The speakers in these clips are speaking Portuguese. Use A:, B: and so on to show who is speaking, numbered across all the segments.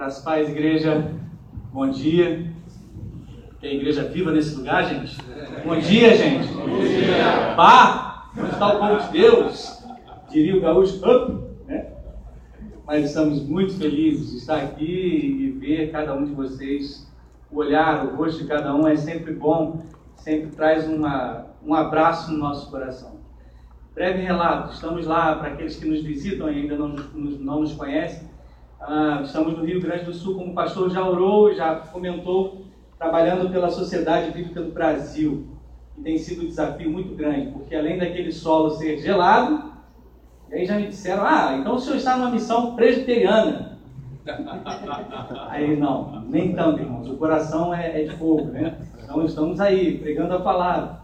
A: Graças paz, igreja. Bom dia. Tem igreja viva nesse lugar, gente? Bom dia, gente. Bom dia. Pá! Onde está o povo de Deus? Diria o gaúcho, up, né? Mas estamos muito felizes de estar aqui e ver cada um de vocês. O olhar, o rosto de cada um é sempre bom, sempre traz uma, um abraço no nosso coração. Breve relato, estamos lá para aqueles que nos visitam e ainda não não nos conhecem. Ah, estamos no Rio Grande do Sul, como o pastor já orou, já comentou, trabalhando pela Sociedade Bíblica do Brasil. E tem sido um desafio muito grande, porque além daquele solo ser gelado, e aí já me disseram, ah, então o senhor está numa missão presbiteriana. Aí não, nem tanto, irmãos. O coração é, é de fogo, né? Então estamos aí, pregando a palavra.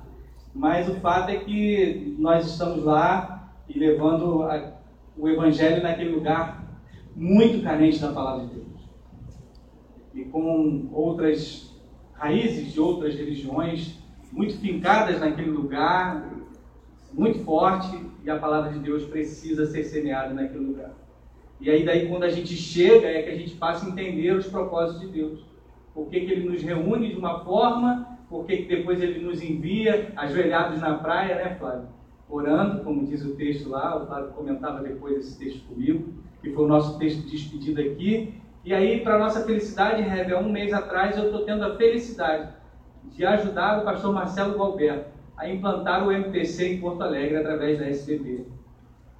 A: Mas o fato é que nós estamos lá e levando a, o evangelho naquele lugar muito carente da palavra de Deus. E com outras raízes de outras religiões muito fincadas naquele lugar, muito forte, e a palavra de Deus precisa ser semeada naquele lugar. E aí daí quando a gente chega é que a gente passa a entender os propósitos de Deus. Por que, que ele nos reúne de uma forma, por que, que depois ele nos envia ajoelhados na praia, né, Flávio? Orando, como diz o texto lá, o Flávio comentava depois esse texto comigo, que foi o nosso texto de despedida aqui. E aí, para nossa felicidade, Rebe, há um mês atrás eu estou tendo a felicidade de ajudar o pastor Marcelo Galberto a implantar o MPC em Porto Alegre através da SBB.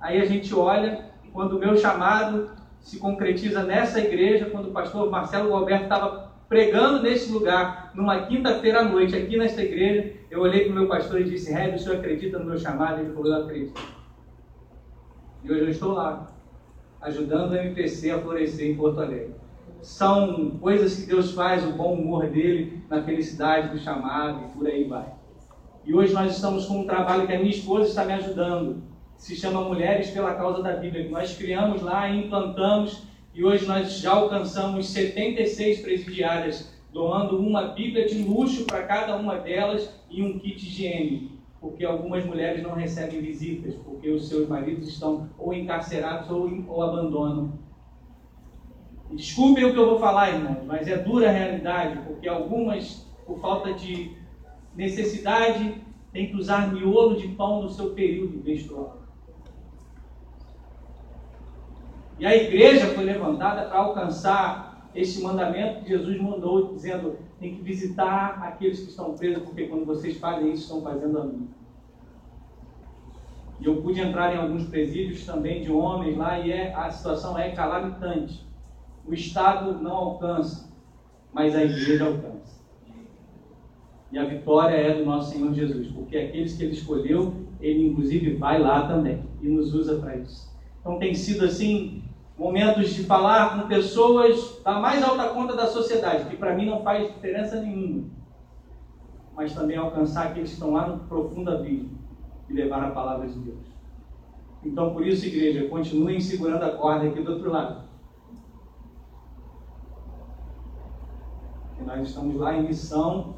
A: Aí a gente olha, quando o meu chamado se concretiza nessa igreja, quando o pastor Marcelo Galberto estava pregando nesse lugar, numa quinta-feira à noite, aqui nesta igreja, eu olhei para o meu pastor e disse, Rebe, o senhor acredita no meu chamado? Ele falou, eu acredito. E hoje eu estou lá, ajudando o MPC a florescer em Porto Alegre. São coisas que Deus faz, o bom humor dele, na felicidade do chamado e por aí vai. E hoje nós estamos com um trabalho que a minha esposa está me ajudando, se chama Mulheres pela Causa da Bíblia, que nós criamos lá implantamos, e hoje nós já alcançamos 76 presidiárias, doando uma Bíblia de luxo para cada uma delas e um kit higiene porque algumas mulheres não recebem visitas, porque os seus maridos estão ou encarcerados ou, ou abandonam. Desculpem o que eu vou falar, irmãos, mas é dura a realidade, porque algumas, por falta de necessidade, têm que usar miolo de pão no seu período menstrual. E a igreja foi levantada para alcançar esse mandamento que Jesus mandou, dizendo: tem que visitar aqueles que estão presos, porque quando vocês fazem isso, estão fazendo a mim. E eu pude entrar em alguns presídios também de homens lá e é, a situação é calamitante. O Estado não alcança, mas a igreja alcança. E a vitória é do nosso Senhor Jesus, porque aqueles que Ele escolheu, Ele inclusive vai lá também e nos usa para isso. Então tem sido assim momentos de falar com pessoas da mais alta conta da sociedade, que para mim não faz diferença nenhuma, mas também alcançar aqueles que estão lá no profundo abismo e levar a palavra de Deus. Então, por isso, igreja, continuem segurando a corda aqui do outro lado. E nós estamos lá em missão,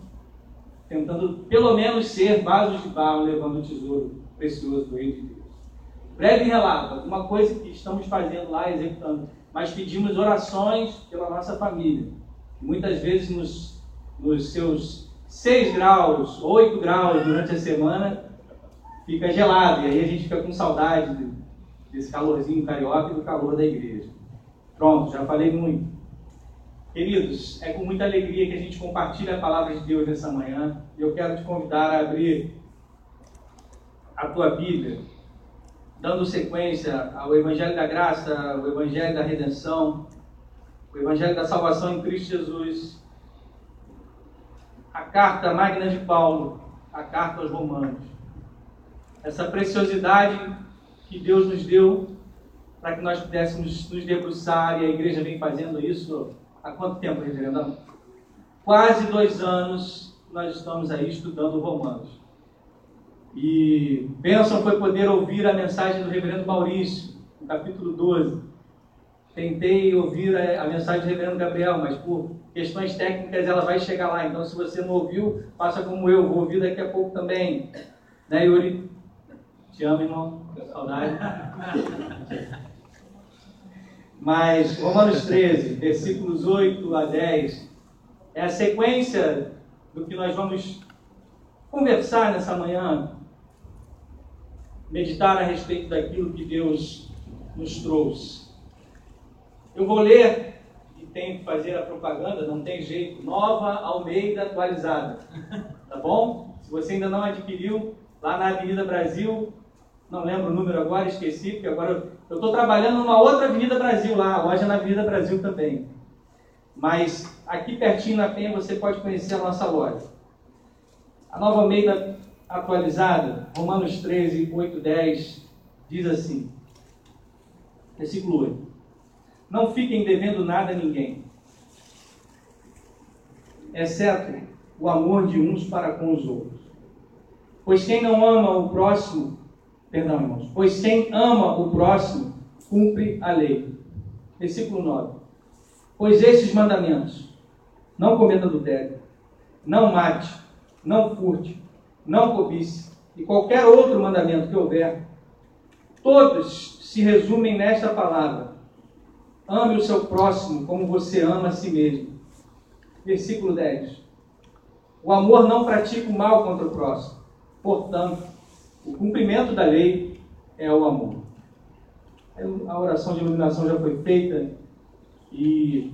A: tentando pelo menos ser vasos de barro, levando o tesouro precioso do Rei de Deus. Breve relato, alguma coisa que estamos fazendo lá, executando, mas pedimos orações pela nossa família. Muitas vezes nos, nos seus 6 graus, 8 graus durante a semana, fica gelado. E aí a gente fica com saudade desse calorzinho carioca e do calor da igreja. Pronto, já falei muito. Queridos, é com muita alegria que a gente compartilha a palavra de Deus nessa manhã. Eu quero te convidar a abrir a tua Bíblia, dando sequência ao Evangelho da Graça, ao Evangelho da Redenção, o Evangelho da Salvação em Cristo Jesus, a carta magna de Paulo, a carta aos Romanos essa preciosidade que Deus nos deu para que nós pudéssemos nos debruçar, e a igreja vem fazendo isso há quanto tempo, reverendo? Quase dois anos nós estamos aí estudando Romanos. E bênção foi poder ouvir a mensagem do reverendo Maurício, no capítulo 12. Tentei ouvir a, a mensagem do reverendo Gabriel, mas por questões técnicas ela vai chegar lá. Então, se você não ouviu, faça como eu, vou ouvir daqui a pouco também. Né, Yuri? Te amo, irmão. Saudade. Mas Romanos 13, versículos 8 a 10, é a sequência do que nós vamos conversar nessa manhã, meditar a respeito daquilo que Deus nos trouxe. Eu vou ler e tenho que fazer a propaganda, não tem jeito, nova Almeida atualizada. Tá bom? Se você ainda não adquiriu, lá na Avenida Brasil, não lembro o número agora, esqueci, porque agora eu estou trabalhando numa outra Avenida Brasil lá, a loja na Avenida Brasil também. Mas aqui pertinho na Penha você pode conhecer a nossa loja. A nova Almeida atualizada, Romanos 13, 8, 10, diz assim, versículo 8. Não fiquem devendo nada a ninguém, exceto o amor de uns para com os outros. Pois quem não ama o próximo, perdão, irmãos, pois quem ama o próximo cumpre a lei. Versículo 9. Pois esses mandamentos: não cometa adultério, não mate, não furte, não cobice, e qualquer outro mandamento que houver, todos se resumem nesta palavra: ame o seu próximo como você ama a si mesmo. Versículo 10. O amor não pratica o mal contra o próximo. Portanto, o cumprimento da lei é o amor. A oração de iluminação já foi feita e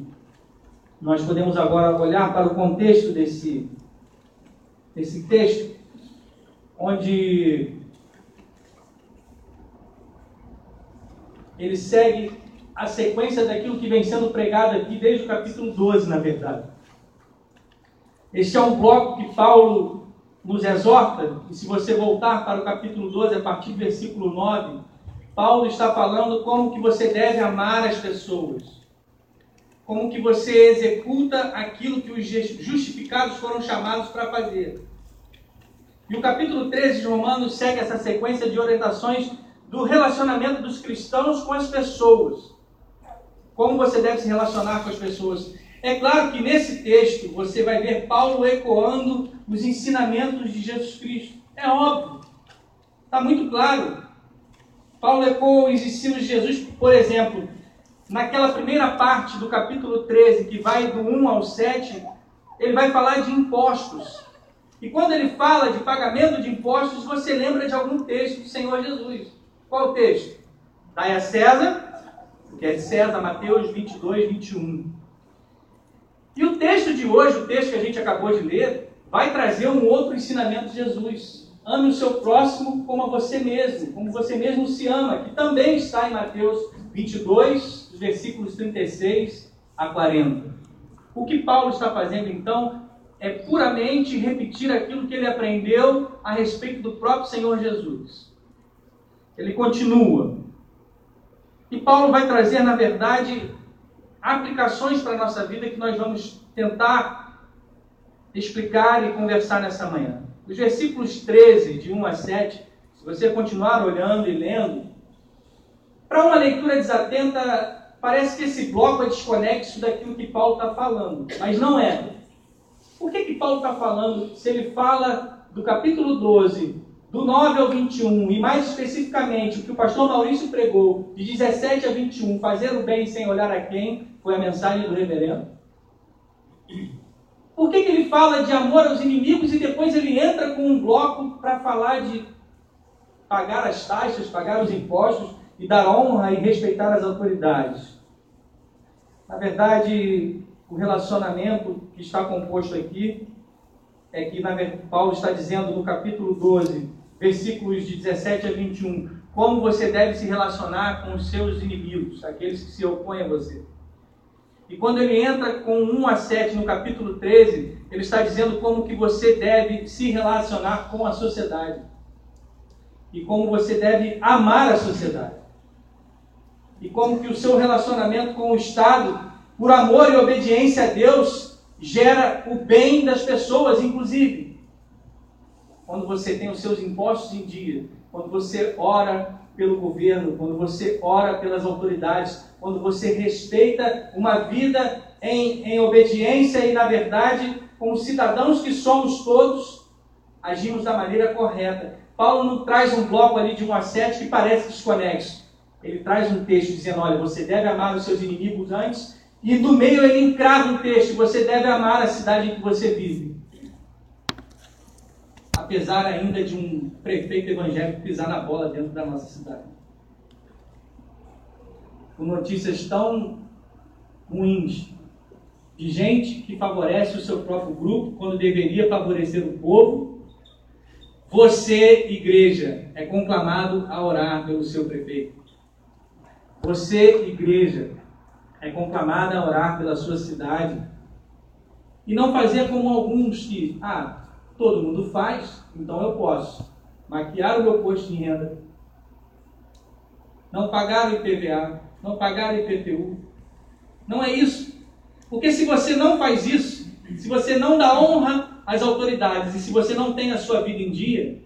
A: nós podemos agora olhar para o contexto desse, desse texto, onde ele segue a sequência daquilo que vem sendo pregado aqui desde o capítulo 12, na verdade. Este é um bloco que Paulo nos exorta, e se você voltar para o capítulo 12, a partir do versículo 9, Paulo está falando como que você deve amar as pessoas. Como que você executa aquilo que os justificados foram chamados para fazer. E o capítulo 13 de Romanos segue essa sequência de orientações do relacionamento dos cristãos com as pessoas. Como você deve se relacionar com as pessoas. É claro que nesse texto você vai ver Paulo ecoando os ensinamentos de Jesus Cristo. É óbvio. Está muito claro. Paulo ecoa os ensinos de Jesus, por exemplo, naquela primeira parte do capítulo 13, que vai do 1 ao 7, ele vai falar de impostos. E quando ele fala de pagamento de impostos, você lembra de algum texto do Senhor Jesus. Qual o texto? Dai a César, que é de César, Mateus 22, 21. E o texto de hoje, o texto que a gente acabou de ler, vai trazer um outro ensinamento de Jesus. Ame o seu próximo como a você mesmo, como você mesmo se ama, que também está em Mateus 22, versículos 36 a 40. O que Paulo está fazendo então é puramente repetir aquilo que ele aprendeu a respeito do próprio Senhor Jesus. Ele continua. E Paulo vai trazer, na verdade, aplicações para a nossa vida que nós vamos tentar explicar e conversar nessa manhã. Os versículos 13, de 1 a 7, se você continuar olhando e lendo, para uma leitura desatenta, parece que esse bloco é desconexo daquilo que Paulo está falando, mas não é. Por que, que Paulo está falando, se ele fala do capítulo 12 do 9 ao 21, e mais especificamente o que o pastor Maurício pregou, de 17 a 21, fazer o bem sem olhar a quem, foi a mensagem do reverendo. Por que, que ele fala de amor aos inimigos e depois ele entra com um bloco para falar de pagar as taxas, pagar os impostos e dar honra e respeitar as autoridades? Na verdade, o relacionamento que está composto aqui é que Paulo está dizendo no capítulo 12 versículos de 17 a 21, como você deve se relacionar com os seus inimigos, aqueles que se opõem a você. E quando ele entra com 1 a 7 no capítulo 13, ele está dizendo como que você deve se relacionar com a sociedade. E como você deve amar a sociedade. E como que o seu relacionamento com o Estado, por amor e obediência a Deus, gera o bem das pessoas, inclusive quando você tem os seus impostos em dia, quando você ora pelo governo, quando você ora pelas autoridades, quando você respeita uma vida em, em obediência e, na verdade, como cidadãos que somos todos, agimos da maneira correta. Paulo não traz um bloco ali de 1 a 7 que parece desconexo. ele traz um texto dizendo: olha, você deve amar os seus inimigos antes, e no meio ele encrava um texto: você deve amar a cidade em que você vive. Apesar ainda de um prefeito evangélico pisar na bola dentro da nossa cidade. Com notícias tão ruins de gente que favorece o seu próprio grupo quando deveria favorecer o povo. Você, igreja, é conclamado a orar pelo seu prefeito. Você, igreja, é conclamada a orar pela sua cidade. E não fazer como alguns que, ah, todo mundo faz, então eu posso. Maquiar o meu posto de renda, não pagar o IPVA, não pagar o IPTU. Não é isso. Porque se você não faz isso, se você não dá honra às autoridades e se você não tem a sua vida em dia,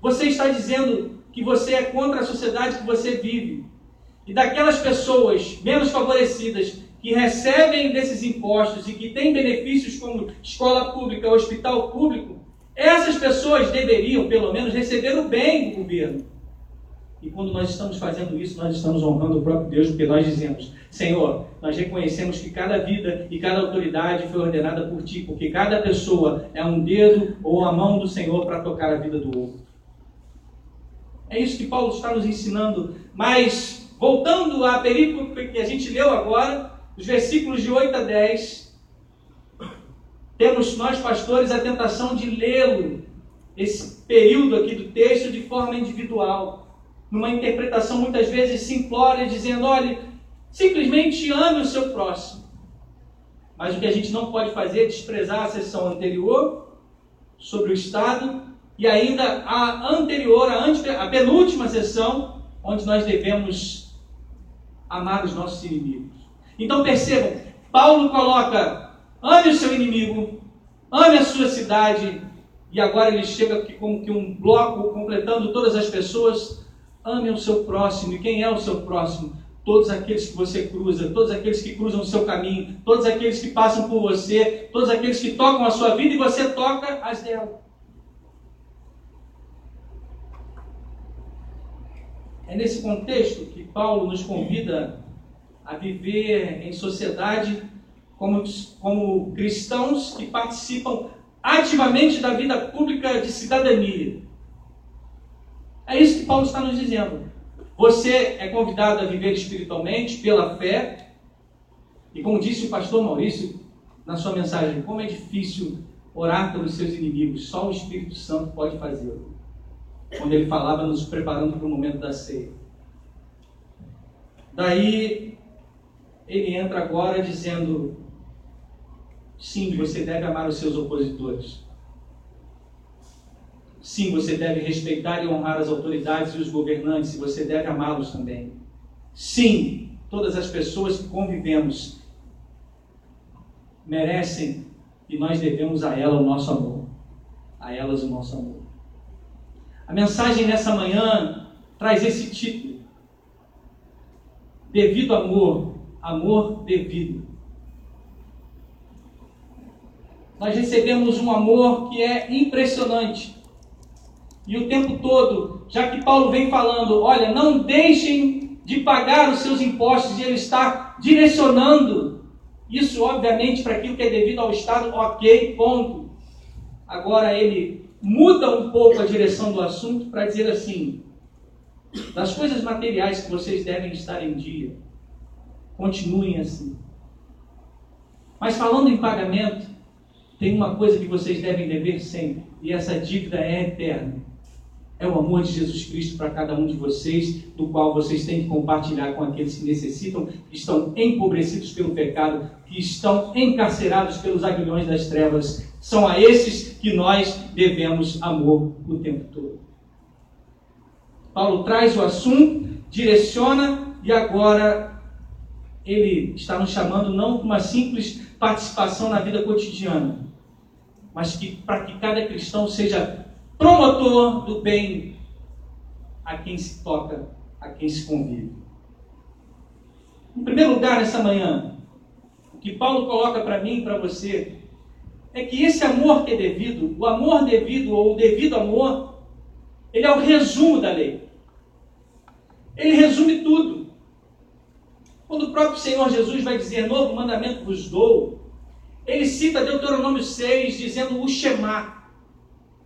A: você está dizendo que você é contra a sociedade que você vive. E daquelas pessoas menos favorecidas que recebem desses impostos e que têm benefícios como escola pública, hospital público, essas pessoas deveriam, pelo menos, receber o bem do governo. E quando nós estamos fazendo isso, nós estamos honrando o próprio Deus, porque nós dizemos: Senhor, nós reconhecemos que cada vida e cada autoridade foi ordenada por Ti, porque cada pessoa é um dedo ou a mão do Senhor para tocar a vida do outro. É isso que Paulo está nos ensinando. Mas, voltando à perícope que a gente leu agora, os versículos de 8 a 10, temos nós, pastores, a tentação de lê-lo, esse período aqui do texto, de forma individual. Numa interpretação muitas vezes simplória, dizendo: olhe, simplesmente ame o seu próximo. Mas o que a gente não pode fazer é desprezar a sessão anterior sobre o Estado e ainda a anterior, a, ante, a penúltima sessão, onde nós devemos amar os nossos inimigos. Então percebam, Paulo coloca: ame o seu inimigo, ame a sua cidade, e agora ele chega aqui que um bloco completando todas as pessoas. Ame o seu próximo. E quem é o seu próximo? Todos aqueles que você cruza, todos aqueles que cruzam o seu caminho, todos aqueles que passam por você, todos aqueles que tocam a sua vida e você toca as dela. É nesse contexto que Paulo nos convida a viver em sociedade como, como cristãos que participam ativamente da vida pública de cidadania. É isso que Paulo está nos dizendo. Você é convidado a viver espiritualmente pela fé. E como disse o pastor Maurício na sua mensagem, como é difícil orar pelos seus inimigos, só o Espírito Santo pode fazê-lo quando ele falava nos preparando para o momento da ceia. Daí ele entra agora dizendo: sim, você deve amar os seus opositores. Sim, você deve respeitar e honrar as autoridades e os governantes, e você deve amá-los também. Sim, todas as pessoas que convivemos merecem e nós devemos a ela o nosso amor, a elas o nosso amor. A mensagem nessa manhã traz esse título: Devido amor, amor devido. Nós recebemos um amor que é impressionante. E o tempo todo, já que Paulo vem falando, olha, não deixem de pagar os seus impostos, e ele está direcionando isso, obviamente, para aquilo que é devido ao Estado, ok, ponto. Agora ele muda um pouco a direção do assunto para dizer assim: das coisas materiais que vocês devem estar em dia, continuem assim. Mas falando em pagamento, tem uma coisa que vocês devem dever sempre, e essa dívida é eterna. É o amor de Jesus Cristo para cada um de vocês, do qual vocês têm que compartilhar com aqueles que necessitam, que estão empobrecidos pelo pecado, que estão encarcerados pelos aguilhões das trevas. São a esses que nós devemos amor o tempo todo. Paulo traz o assunto, direciona e agora ele está nos chamando não para uma simples participação na vida cotidiana, mas que para que cada cristão seja promotor do bem a quem se toca, a quem se convive. Em primeiro lugar, nessa manhã, o que Paulo coloca para mim e para você é que esse amor que é devido, o amor devido ou o devido amor, ele é o resumo da lei. ele resume tudo. Quando o próprio Senhor Jesus vai dizer, novo mandamento vos dou, ele cita Deuteronômio 6, dizendo o Shema,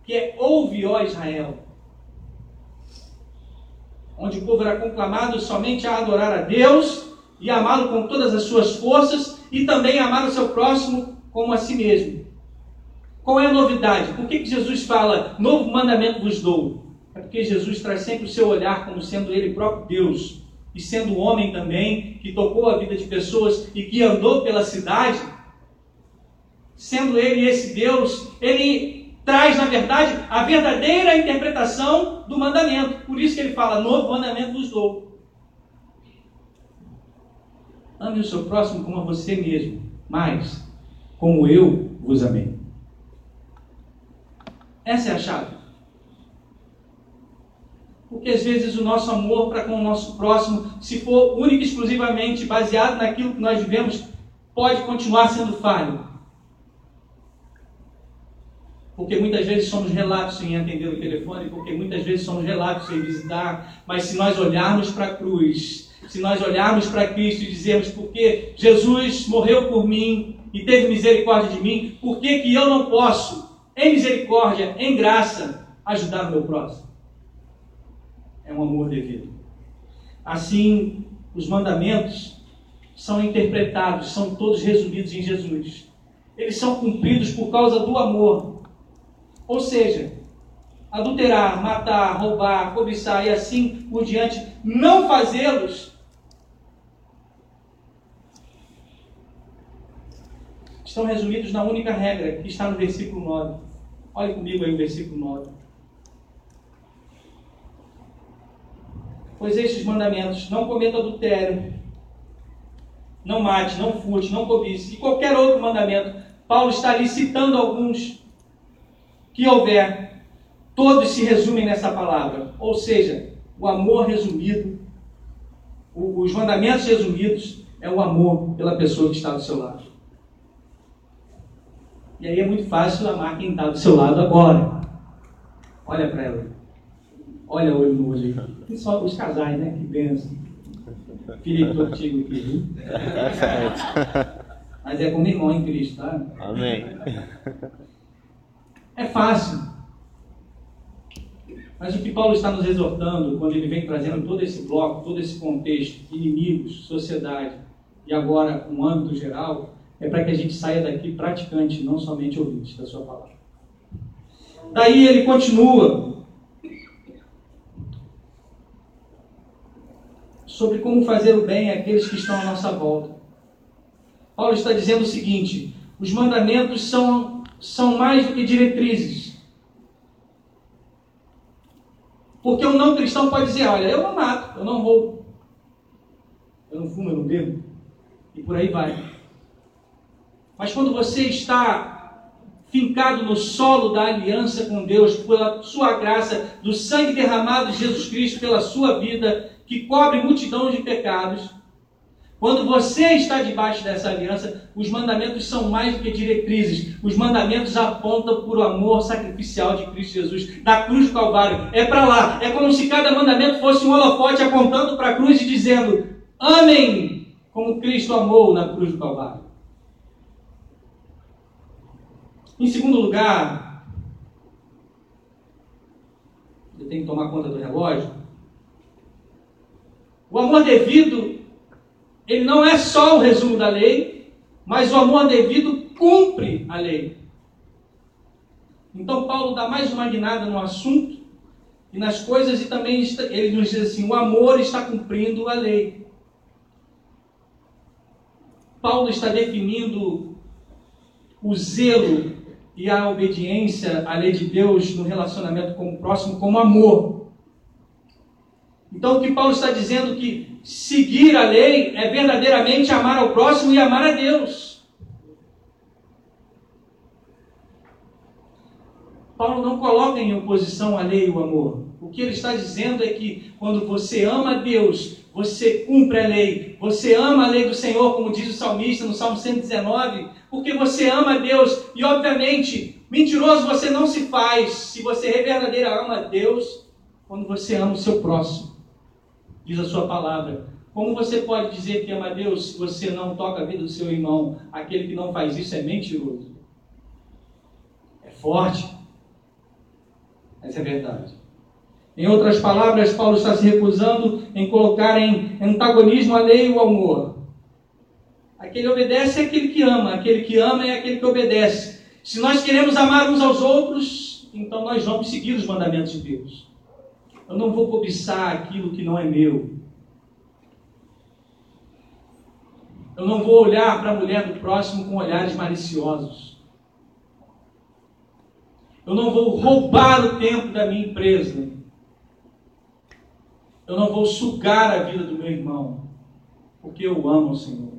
A: que é ouve, ó Israel. Onde o povo era conclamado somente a adorar a Deus e amá-lo com todas as suas forças e também amar o seu próximo como a si mesmo. Qual é a novidade? Por que, que Jesus fala, novo mandamento vos dou? É porque Jesus traz sempre o seu olhar como sendo ele próprio Deus e sendo homem também, que tocou a vida de pessoas e que andou pela cidade, sendo ele esse Deus, ele traz, na verdade, a verdadeira interpretação do mandamento. Por isso que ele fala, novo mandamento vos dou. Ame o seu próximo como a você mesmo, mas como eu vos amei. Essa é a chave. Porque às vezes o nosso amor para com o nosso próximo, se for único e exclusivamente baseado naquilo que nós vivemos, pode continuar sendo falho. Porque muitas vezes somos relatos em atender o telefone, porque muitas vezes somos relatos em visitar, mas se nós olharmos para a cruz, se nós olharmos para Cristo e dizermos, porque Jesus morreu por mim e teve misericórdia de mim, por que, que eu não posso, em misericórdia, em graça, ajudar o meu próximo? É um amor devido. Assim, os mandamentos são interpretados, são todos resumidos em Jesus. Eles são cumpridos por causa do amor. Ou seja, adulterar, matar, roubar, cobiçar e assim por diante, não fazê-los estão resumidos na única regra que está no versículo 9. Olhe comigo aí o versículo 9. Pois estes mandamentos, não cometa adultério, não mate, não furte, não cobice, e qualquer outro mandamento, Paulo está ali citando alguns que houver, todos se resumem nessa palavra. Ou seja, o amor resumido, os mandamentos resumidos, é o amor pela pessoa que está do seu lado. E aí é muito fácil amar quem está do seu lado agora. Olha para ela. Olha o olho no olho. E só os casais, né? Que benção. Felipe contigo aqui, viu? Mas é como irmão em Cristo, tá?
B: Amém.
A: É fácil. Mas o que Paulo está nos exortando, quando ele vem trazendo todo esse bloco, todo esse contexto, inimigos, sociedade, e agora um âmbito geral, é para que a gente saia daqui praticante, não somente ouvinte da sua palavra. Daí ele continua sobre como fazer o bem àqueles que estão à nossa volta. Paulo está dizendo o seguinte: os mandamentos são, são mais do que diretrizes. Porque um não cristão pode dizer: olha, eu não mato, eu não roubo, eu não fumo, eu não bebo, e por aí vai. Mas quando você está fincado no solo da aliança com Deus, pela sua graça, do sangue derramado de Jesus Cristo pela sua vida, que cobre multidão de pecados, quando você está debaixo dessa aliança, os mandamentos são mais do que diretrizes. Os mandamentos apontam para o amor sacrificial de Cristo Jesus, da cruz do Calvário. É para lá. É como se cada mandamento fosse um holofote apontando para a cruz e dizendo: Amém, como Cristo amou na cruz do Calvário. Em segundo lugar, eu tenho que tomar conta do relógio. O amor devido, ele não é só o resumo da lei, mas o amor devido cumpre a lei. Então Paulo dá mais uma guinada no assunto e nas coisas e também ele nos diz assim: o amor está cumprindo a lei. Paulo está definindo o zelo e a obediência à lei de Deus no relacionamento com o próximo como amor. Então o que Paulo está dizendo que seguir a lei é verdadeiramente amar ao próximo e amar a Deus. Paulo não coloca em oposição a lei e o amor. O que ele está dizendo é que quando você ama Deus, você cumpre a lei, você ama a lei do Senhor, como diz o salmista no Salmo 119, porque você ama Deus e, obviamente, mentiroso você não se faz se você verdadeiramente ama a Deus quando você ama o seu próximo. diz a sua palavra. Como você pode dizer que ama a Deus se você não toca a vida do seu irmão? Aquele que não faz isso é mentiroso. É forte. Essa é verdade. Em outras palavras, Paulo está se recusando em colocar em antagonismo a lei e o amor. Aquele que obedece é aquele que ama, aquele que ama é aquele que obedece. Se nós queremos amar uns aos outros, então nós vamos seguir os mandamentos de Deus. Eu não vou cobiçar aquilo que não é meu. Eu não vou olhar para a mulher do próximo com olhares maliciosos. Eu não vou roubar o tempo da minha empresa. Eu não vou sugar a vida do meu irmão, porque eu amo o Senhor.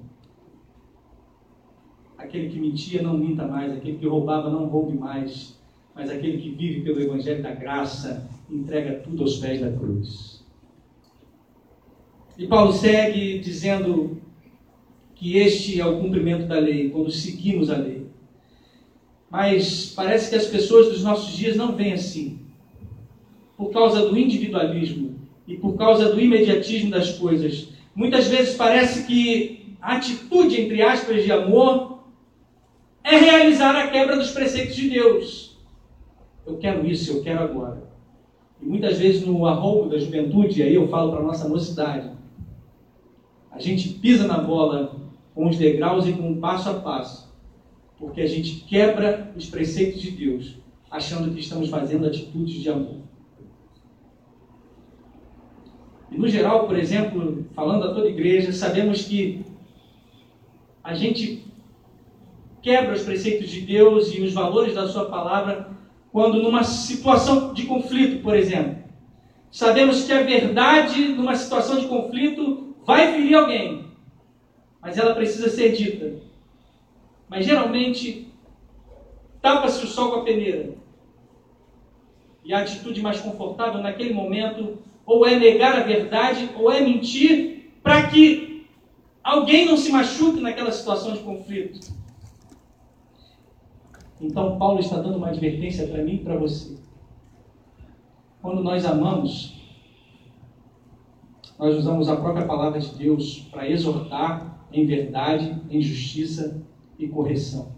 A: Aquele que mentia não minta mais, aquele que roubava não roube mais, mas aquele que vive pelo Evangelho da graça entrega tudo aos pés da cruz. E Paulo segue dizendo que este é o cumprimento da lei, quando seguimos a lei. Mas parece que as pessoas dos nossos dias não veem assim. Por causa do individualismo e por causa do imediatismo das coisas. Muitas vezes parece que a atitude, entre aspas, de amor é realizar a quebra dos preceitos de Deus. Eu quero isso, eu quero agora. E muitas vezes no arrobo da juventude, aí eu falo para a nossa mocidade, a gente pisa na bola com os degraus e com o passo a passo, porque a gente quebra os preceitos de Deus, achando que estamos fazendo atitudes de amor. E no geral, por exemplo, falando a toda igreja, sabemos que a gente quebra os preceitos de Deus e os valores da Sua palavra quando numa situação de conflito, por exemplo. Sabemos que a verdade, numa situação de conflito, vai ferir alguém, mas ela precisa ser dita. Mas geralmente, tapa-se o sol com a peneira. E a atitude mais confortável naquele momento ou é negar a verdade, ou é mentir, para que alguém não se machuque naquela situação de conflito. Então, Paulo está dando uma advertência para mim e para você. Quando nós amamos, nós usamos a própria palavra de Deus para exortar em verdade, em justiça e correção.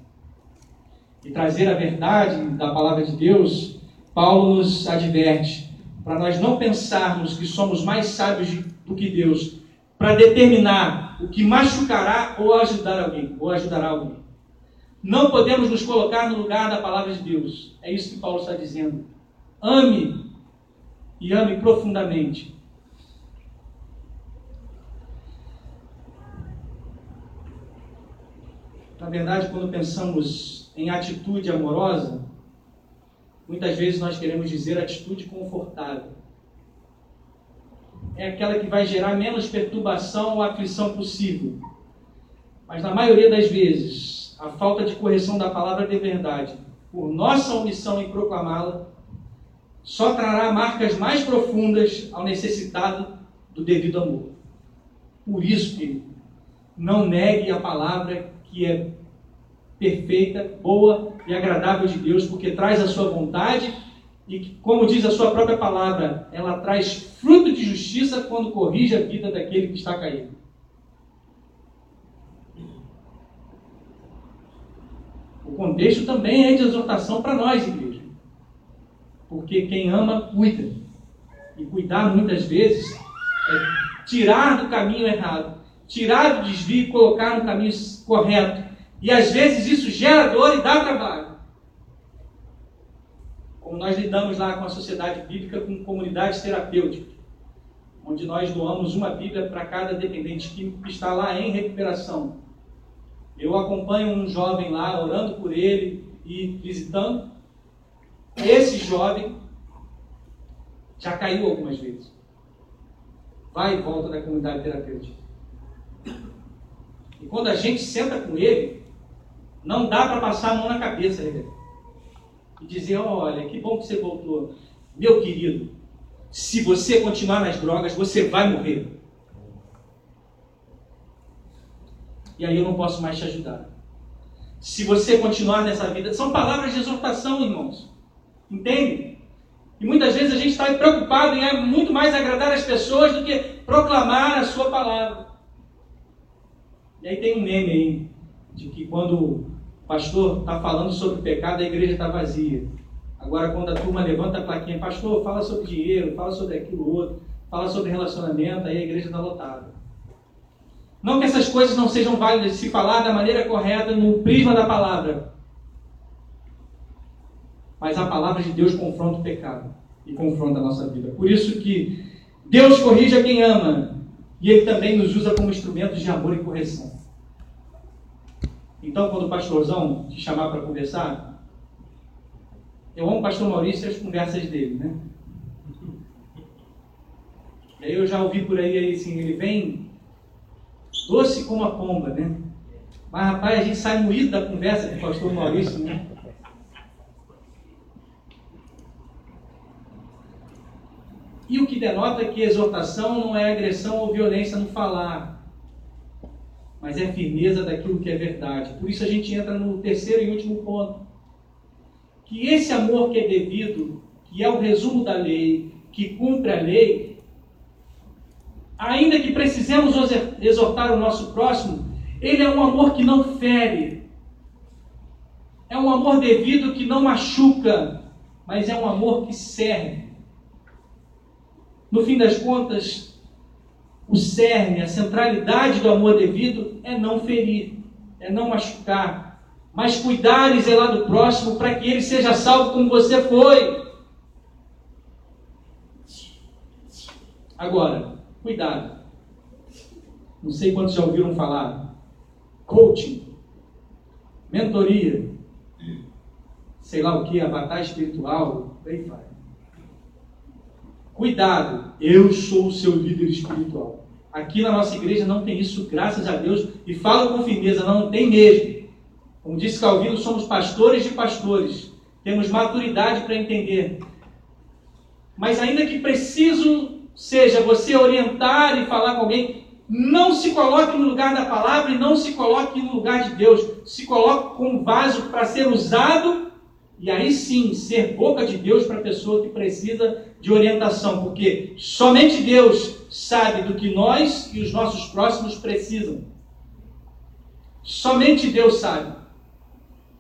A: E trazer a verdade da palavra de Deus, Paulo nos adverte para nós não pensarmos que somos mais sábios do que Deus, para determinar o que machucará ou ajudar alguém, ou ajudará alguém. Não podemos nos colocar no lugar da palavra de Deus. É isso que Paulo está dizendo. Ame e ame profundamente. Na verdade, quando pensamos em atitude amorosa, muitas vezes nós queremos dizer atitude confortável. É aquela que vai gerar menos perturbação ou aflição possível. Mas na maioria das vezes, a falta de correção da palavra de verdade, por nossa omissão em proclamá-la, só trará marcas mais profundas ao necessitado do devido amor. Por isso, que não negue a palavra que é perfeita, boa e agradável de Deus, porque traz a sua vontade e, como diz a sua própria palavra, ela traz fruto de justiça quando corrige a vida daquele que está caído. O contexto também é de exortação para nós, igreja. Porque quem ama, cuida. E cuidar, muitas vezes, é tirar do caminho errado, tirar do desvio e colocar no caminho correto. E às vezes isso gera dor e dá trabalho. Como nós lidamos lá com a sociedade bíblica, com comunidades terapêuticas, onde nós doamos uma Bíblia para cada dependente que está lá em recuperação. Eu acompanho um jovem lá, orando por ele e visitando. Esse jovem já caiu algumas vezes. Vai e volta da comunidade terapêutica. E quando a gente senta com ele, não dá para passar a mão na cabeça dele. E dizer, olha, que bom que você voltou. Meu querido, se você continuar nas drogas, você vai morrer. e aí eu não posso mais te ajudar. Se você continuar nessa vida, são palavras de exortação, irmãos. Entende? E muitas vezes a gente está preocupado em muito mais agradar as pessoas do que proclamar a sua palavra. E aí tem um meme aí, de que quando pastor está falando sobre pecado, a igreja está vazia. Agora, quando a turma levanta a plaquinha, pastor, fala sobre dinheiro, fala sobre aquilo outro, fala sobre relacionamento, aí a igreja está lotada. Não que essas coisas não sejam válidas de se falar da maneira correta, no prisma da palavra. Mas a palavra de Deus confronta o pecado e confronta a nossa vida. Por isso que Deus corrige a quem ama e Ele também nos usa como instrumentos de amor e correção. Então, quando o pastorzão te chamar para conversar, eu amo o pastor Maurício e as conversas dele, né? E aí eu já ouvi por aí, assim, ele vem doce como a pomba, né? Mas, rapaz, a gente sai moído da conversa com o pastor Maurício, né? E o que denota que exortação não é agressão ou violência no falar, mas é firmeza daquilo que é verdade. Por isso a gente entra no terceiro e último ponto. Que esse amor que é devido, que é o resumo da lei, que cumpre a lei, ainda que precisemos exortar o nosso próximo, ele é um amor que não fere. É um amor devido que não machuca, mas é um amor que serve. No fim das contas, o cerne, a centralidade do amor devido é não ferir, é não machucar, mas cuidar e zelar do próximo para que ele seja salvo como você foi. Agora, cuidado. Não sei quantos já ouviram falar. Coaching, mentoria, sei lá o que, avatar espiritual, aí vai. Cuidado, eu sou o seu líder espiritual. Aqui na nossa igreja não tem isso, graças a Deus, e falo com firmeza, não tem mesmo. Como disse Calvino, somos pastores de pastores, temos maturidade para entender. Mas ainda que preciso seja você orientar e falar com alguém, não se coloque no lugar da palavra e não se coloque no lugar de Deus. Se coloque como vaso para ser usado e aí sim ser boca de Deus para a pessoa que precisa de orientação, porque somente Deus sabe do que nós e os nossos próximos precisam. Somente Deus sabe.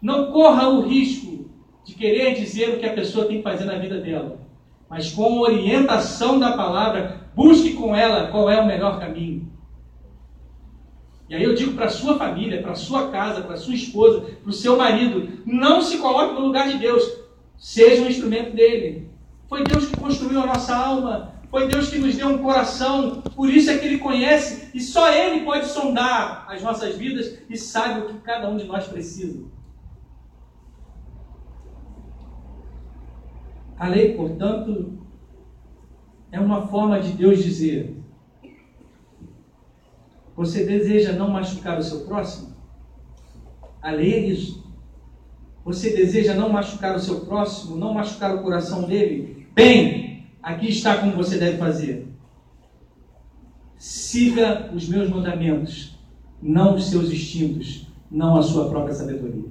A: Não corra o risco de querer dizer o que a pessoa tem que fazer na vida dela, mas com orientação da palavra, busque com ela qual é o melhor caminho. E aí eu digo para sua família, para sua casa, para sua esposa, para o seu marido, não se coloque no lugar de Deus. Seja um instrumento dele. Foi Deus que construiu a nossa alma. Foi Deus que nos deu um coração. Por isso é que Ele conhece e só Ele pode sondar as nossas vidas e sabe o que cada um de nós precisa. A lei, portanto, é uma forma de Deus dizer: você deseja não machucar o seu próximo? A lei é isso. Você deseja não machucar o seu próximo, não machucar o coração dele? Bem, aqui está como você deve fazer. Siga os meus mandamentos, não os seus instintos, não a sua própria sabedoria.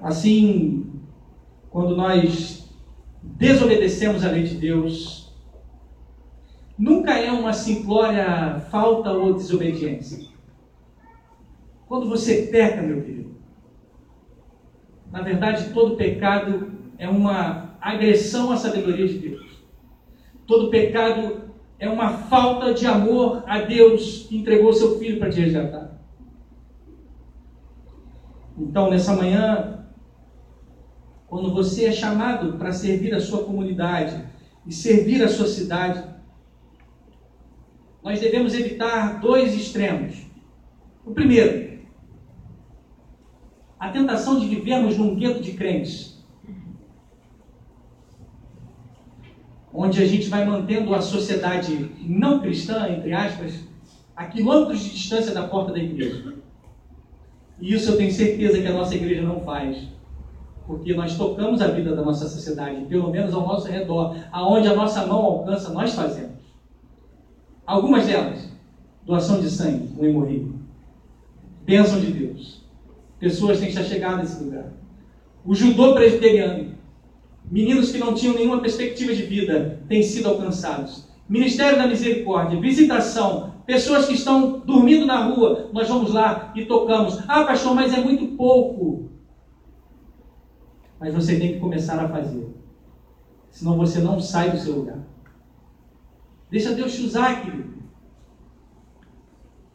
A: Assim, quando nós desobedecemos a lei de Deus, nunca é uma simplória falta ou desobediência. Quando você peca, meu querido, na verdade todo pecado é uma agressão à sabedoria de Deus. Todo pecado é uma falta de amor a Deus que entregou seu filho para te resgatar. Então, nessa manhã, quando você é chamado para servir a sua comunidade e servir a sua cidade, nós devemos evitar dois extremos. O primeiro, a tentação de vivermos num gueto de crentes, onde a gente vai mantendo a sociedade não cristã, entre aspas, a quilômetros de distância da porta da igreja. E isso eu tenho certeza que a nossa igreja não faz. Porque nós tocamos a vida da nossa sociedade, pelo menos ao nosso redor, aonde a nossa mão alcança, nós fazemos. Algumas delas, doação de sangue, um hemorríaco. Bênção de Deus. Pessoas têm que estar chegadas nesse lugar. O judô presbiteriano. Meninos que não tinham nenhuma perspectiva de vida têm sido alcançados. Ministério da Misericórdia, visitação, pessoas que estão dormindo na rua, nós vamos lá e tocamos. Ah, pastor, mas é muito pouco. Mas você tem que começar a fazer. Senão você não sai do seu lugar. Deixa Deus te usar, querido.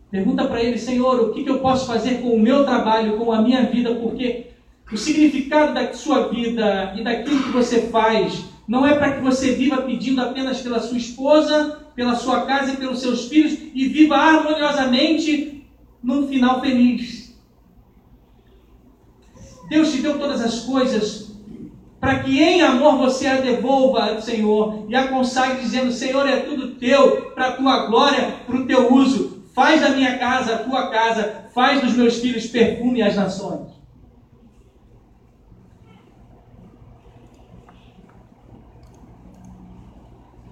A: Pergunta para ele, Senhor, o que, que eu posso fazer com o meu trabalho, com a minha vida, porque o significado da sua vida e daquilo que você faz não é para que você viva pedindo apenas pela sua esposa, pela sua casa e pelos seus filhos e viva harmoniosamente num final feliz. Deus te deu todas as coisas para que em amor você a devolva ao Senhor e a consagre dizendo: Senhor, é tudo teu, para a tua glória, para o teu uso. Faz da minha casa a tua casa, faz dos meus filhos perfume às nações.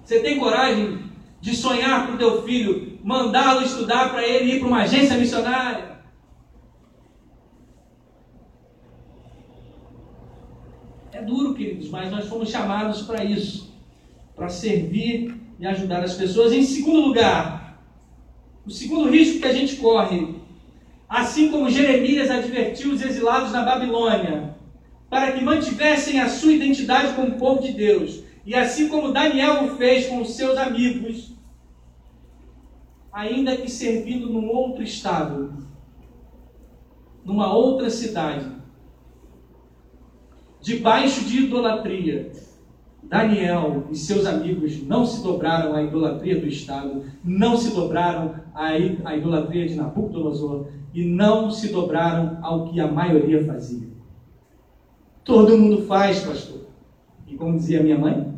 A: Você tem coragem de sonhar com o teu filho, mandá-lo estudar para ele ir para uma agência missionária? É duro, queridos, mas nós fomos chamados para isso, para servir e ajudar as pessoas. Em segundo lugar, o segundo risco que a gente corre, assim como Jeremias advertiu os exilados na Babilônia, para que mantivessem a sua identidade como povo de Deus, e assim como Daniel o fez com os seus amigos, ainda que servindo num outro estado, numa outra cidade, debaixo de idolatria, Daniel e seus amigos não se dobraram à idolatria do Estado, não se dobraram à idolatria de Nabucodonosor e não se dobraram ao que a maioria fazia. Todo mundo faz, pastor. E como dizia minha mãe,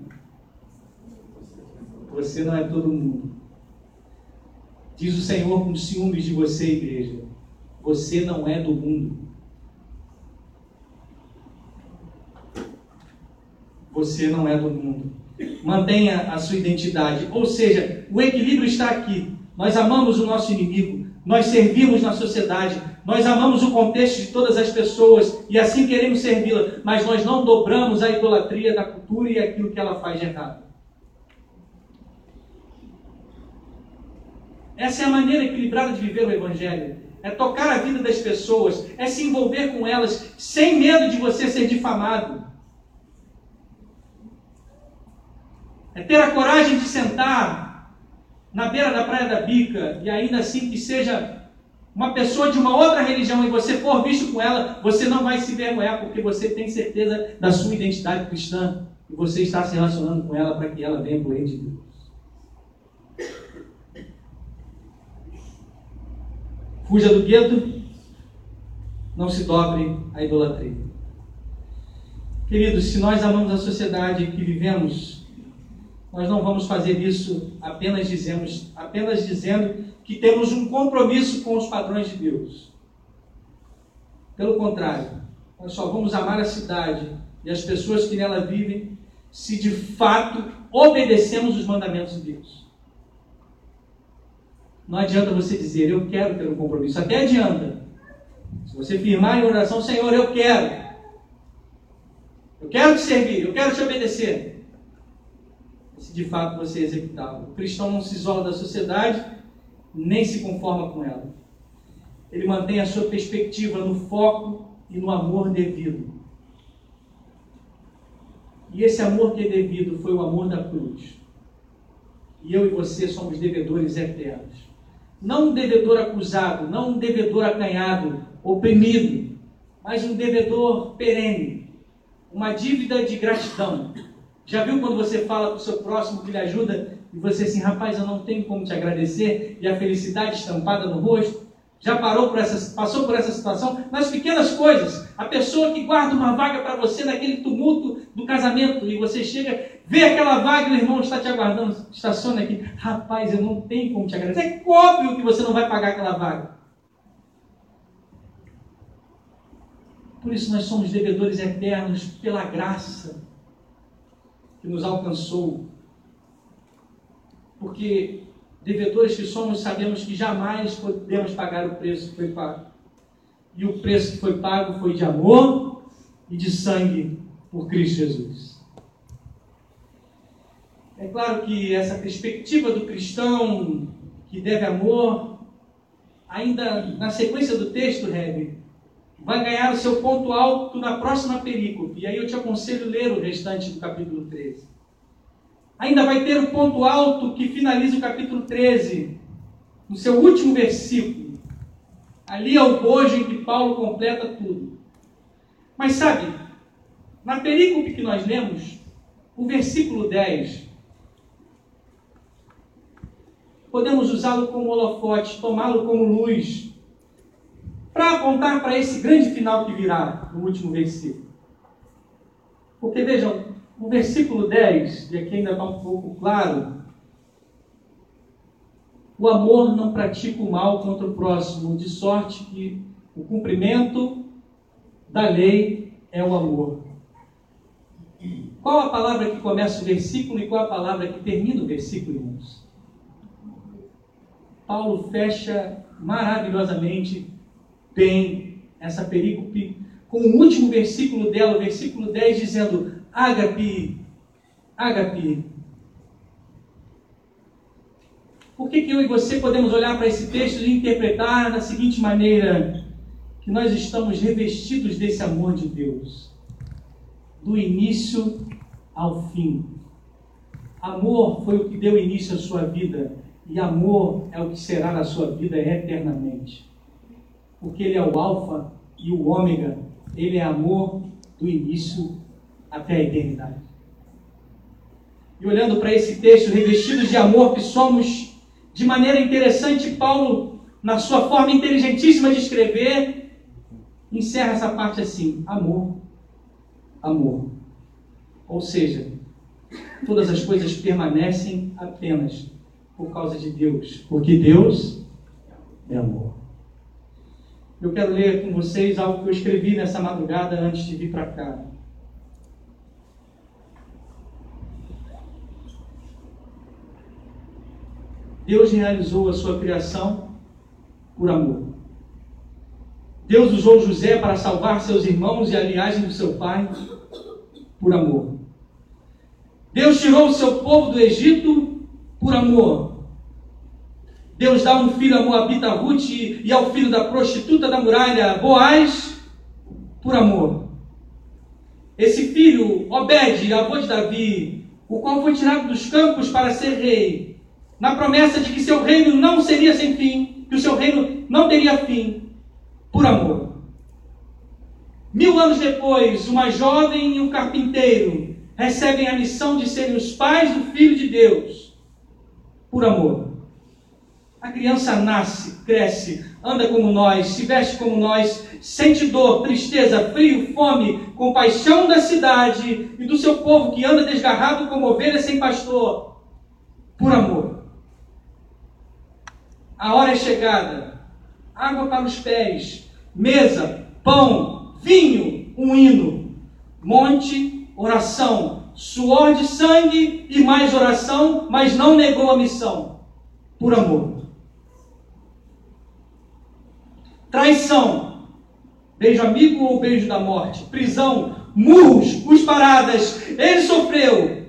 A: você não é todo mundo. Diz o Senhor com ciúmes de você, igreja. Você não é do mundo. Você não é do mundo. Mantenha a sua identidade. Ou seja, o equilíbrio está aqui. Nós amamos o nosso inimigo. Nós servimos na sociedade. Nós amamos o contexto de todas as pessoas e assim queremos servi-la, mas nós não dobramos a idolatria da cultura e aquilo que ela faz de errado. Essa é a maneira equilibrada de viver o Evangelho. É tocar a vida das pessoas, é se envolver com elas sem medo de você ser difamado. É ter a coragem de sentar na beira da praia da bica e ainda assim que seja uma pessoa de uma outra religião e você for visto com ela, você não vai se vergonhar porque você tem certeza da sua identidade cristã e você está se relacionando com ela para que ela venha por de Deus. Fuja do gueto, não se dobre à idolatria. Queridos, se nós amamos a sociedade que vivemos, nós não vamos fazer isso apenas dizemos, apenas dizendo que temos um compromisso com os padrões de Deus. Pelo contrário, nós só vamos amar a cidade e as pessoas que nela vivem se de fato obedecemos os mandamentos de Deus. Não adianta você dizer, eu quero ter um compromisso. Até adianta. Se você firmar em oração, Senhor, eu quero. Eu quero te servir, eu quero te obedecer. Se de fato você executá-lo. O cristão não se isola da sociedade, nem se conforma com ela. Ele mantém a sua perspectiva no foco e no amor devido. E esse amor que é devido foi o amor da cruz. E eu e você somos devedores eternos. Não um devedor acusado, não um devedor acanhado, oprimido, mas um devedor perene. Uma dívida de gratidão. Já viu quando você fala para o seu próximo que lhe ajuda e você assim, rapaz, eu não tenho como te agradecer e a felicidade estampada no rosto? Já parou por essa, passou por essa situação? Nas pequenas coisas, a pessoa que guarda uma vaga para você naquele tumulto do casamento e você chega, vê aquela vaga e o irmão está te aguardando, estaciona aqui. Rapaz, eu não tenho como te agradecer. É óbvio que você não vai pagar aquela vaga. Por isso nós somos devedores eternos pela graça que nos alcançou. Porque devedores que somos, sabemos que jamais podemos pagar o preço que foi pago. E o preço que foi pago foi de amor e de sangue por Cristo Jesus. É claro que essa perspectiva do cristão que deve amor, ainda na sequência do texto, Rebe, vai ganhar o seu ponto alto na próxima perícope. E aí eu te aconselho ler o restante do capítulo 13. Ainda vai ter o ponto alto que finaliza o capítulo 13, no seu último versículo. Ali é o bojo em que Paulo completa tudo. Mas sabe, na perícope que nós lemos, o versículo 10 podemos usá-lo como holofote, tomá-lo como luz, para apontar para esse grande final que virá no último versículo. Porque vejam, o versículo 10, e aqui ainda está um pouco claro, o amor não pratica o mal contra o próximo, de sorte que o cumprimento da lei é o amor. Qual a palavra que começa o versículo e qual a palavra que termina o versículo, irmãos? Paulo fecha maravilhosamente bem essa perícope com o último versículo dela, o versículo 10, dizendo: Agape, Agape. Por que, que eu e você podemos olhar para esse texto e interpretar da seguinte maneira: que nós estamos revestidos desse amor de Deus, do início ao fim. Amor foi o que deu início à sua vida. E amor é o que será na sua vida eternamente. Porque ele é o Alfa e o Ômega. Ele é amor do início até a eternidade. E olhando para esse texto, revestidos de amor que somos, de maneira interessante, Paulo, na sua forma inteligentíssima de escrever, encerra essa parte assim: amor, amor. Ou seja, todas as coisas permanecem apenas por causa de Deus, porque Deus é amor. Eu quero ler com vocês algo que eu escrevi nessa madrugada antes de vir para cá. Deus realizou a sua criação por amor. Deus usou José para salvar seus irmãos e a linhagem do seu pai por amor. Deus tirou o seu povo do Egito por amor. Deus dá um filho a Moabita Ruth e ao filho da prostituta da muralha Boaz por amor. Esse filho, Obed, avô de Davi, o qual foi tirado dos campos para ser rei, na promessa de que seu reino não seria sem fim, que o seu reino não teria fim, por amor. Mil anos depois, uma jovem e um carpinteiro recebem a missão de serem os pais do Filho de Deus, por amor. A criança nasce, cresce, anda como nós, se veste como nós, sente dor, tristeza, frio, fome, compaixão da cidade e do seu povo que anda desgarrado como ovelha sem pastor, por amor. A hora é chegada, água para os pés, mesa, pão, vinho, um hino, monte, oração, suor de sangue e mais oração, mas não negou a missão, por amor. Traição, beijo amigo ou beijo da morte, prisão, murros, cusparadas, ele sofreu.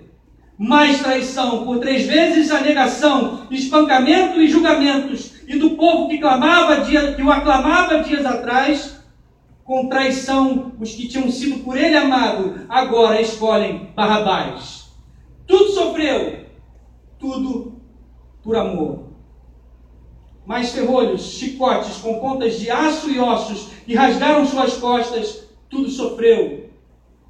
A: Mais traição, por três vezes a negação, espancamento e julgamentos, e do povo que clamava, que o aclamava dias atrás, com traição, os que tinham sido por ele amado, agora escolhem Barrabás. Tudo sofreu, tudo por amor mais ferrolhos, chicotes com pontas de aço e ossos que rasgaram suas costas, tudo sofreu,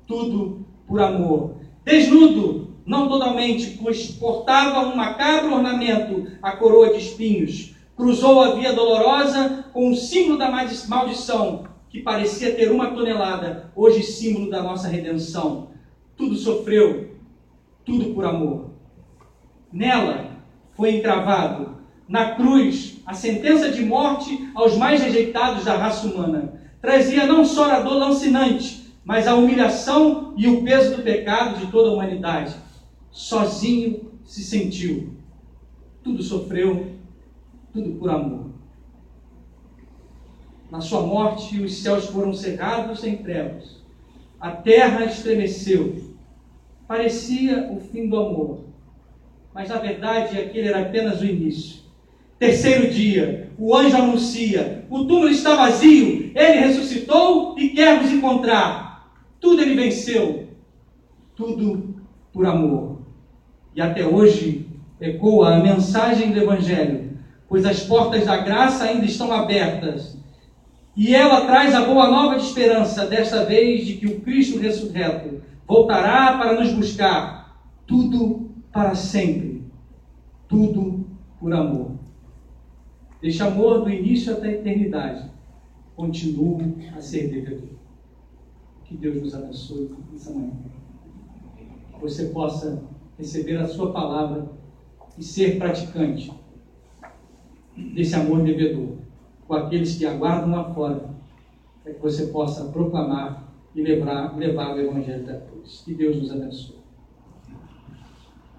A: tudo por amor. Desnudo, não totalmente, pois portava um macabro ornamento, a coroa de espinhos. Cruzou a via dolorosa com o símbolo da maldição, que parecia ter uma tonelada, hoje símbolo da nossa redenção. Tudo sofreu, tudo por amor. Nela foi encravado na cruz a sentença de morte aos mais rejeitados da raça humana. Trazia não só a dor lancinante, mas a humilhação e o peso do pecado de toda a humanidade. Sozinho se sentiu. Tudo sofreu, tudo por amor. Na sua morte, os céus foram cerrados em trevas. A terra estremeceu. Parecia o fim do amor. mas na verdade aquele era apenas o início. Terceiro dia, o anjo anuncia: o túmulo está vazio, ele ressuscitou e quer nos encontrar. Tudo ele venceu, tudo por amor. E até hoje ecoa a mensagem do Evangelho, pois as portas da graça ainda estão abertas. E ela traz a boa nova de esperança, desta vez de que o Cristo ressurreto voltará para nos buscar, tudo para sempre, tudo por amor. Este amor do início até a eternidade continua a ser devedor. Que Deus nos abençoe nessa manhã. Que você possa receber a sua palavra e ser praticante desse amor devedor com aqueles que aguardam lá fora, para que você possa proclamar e levar, levar o Evangelho da cruz. Que Deus nos abençoe.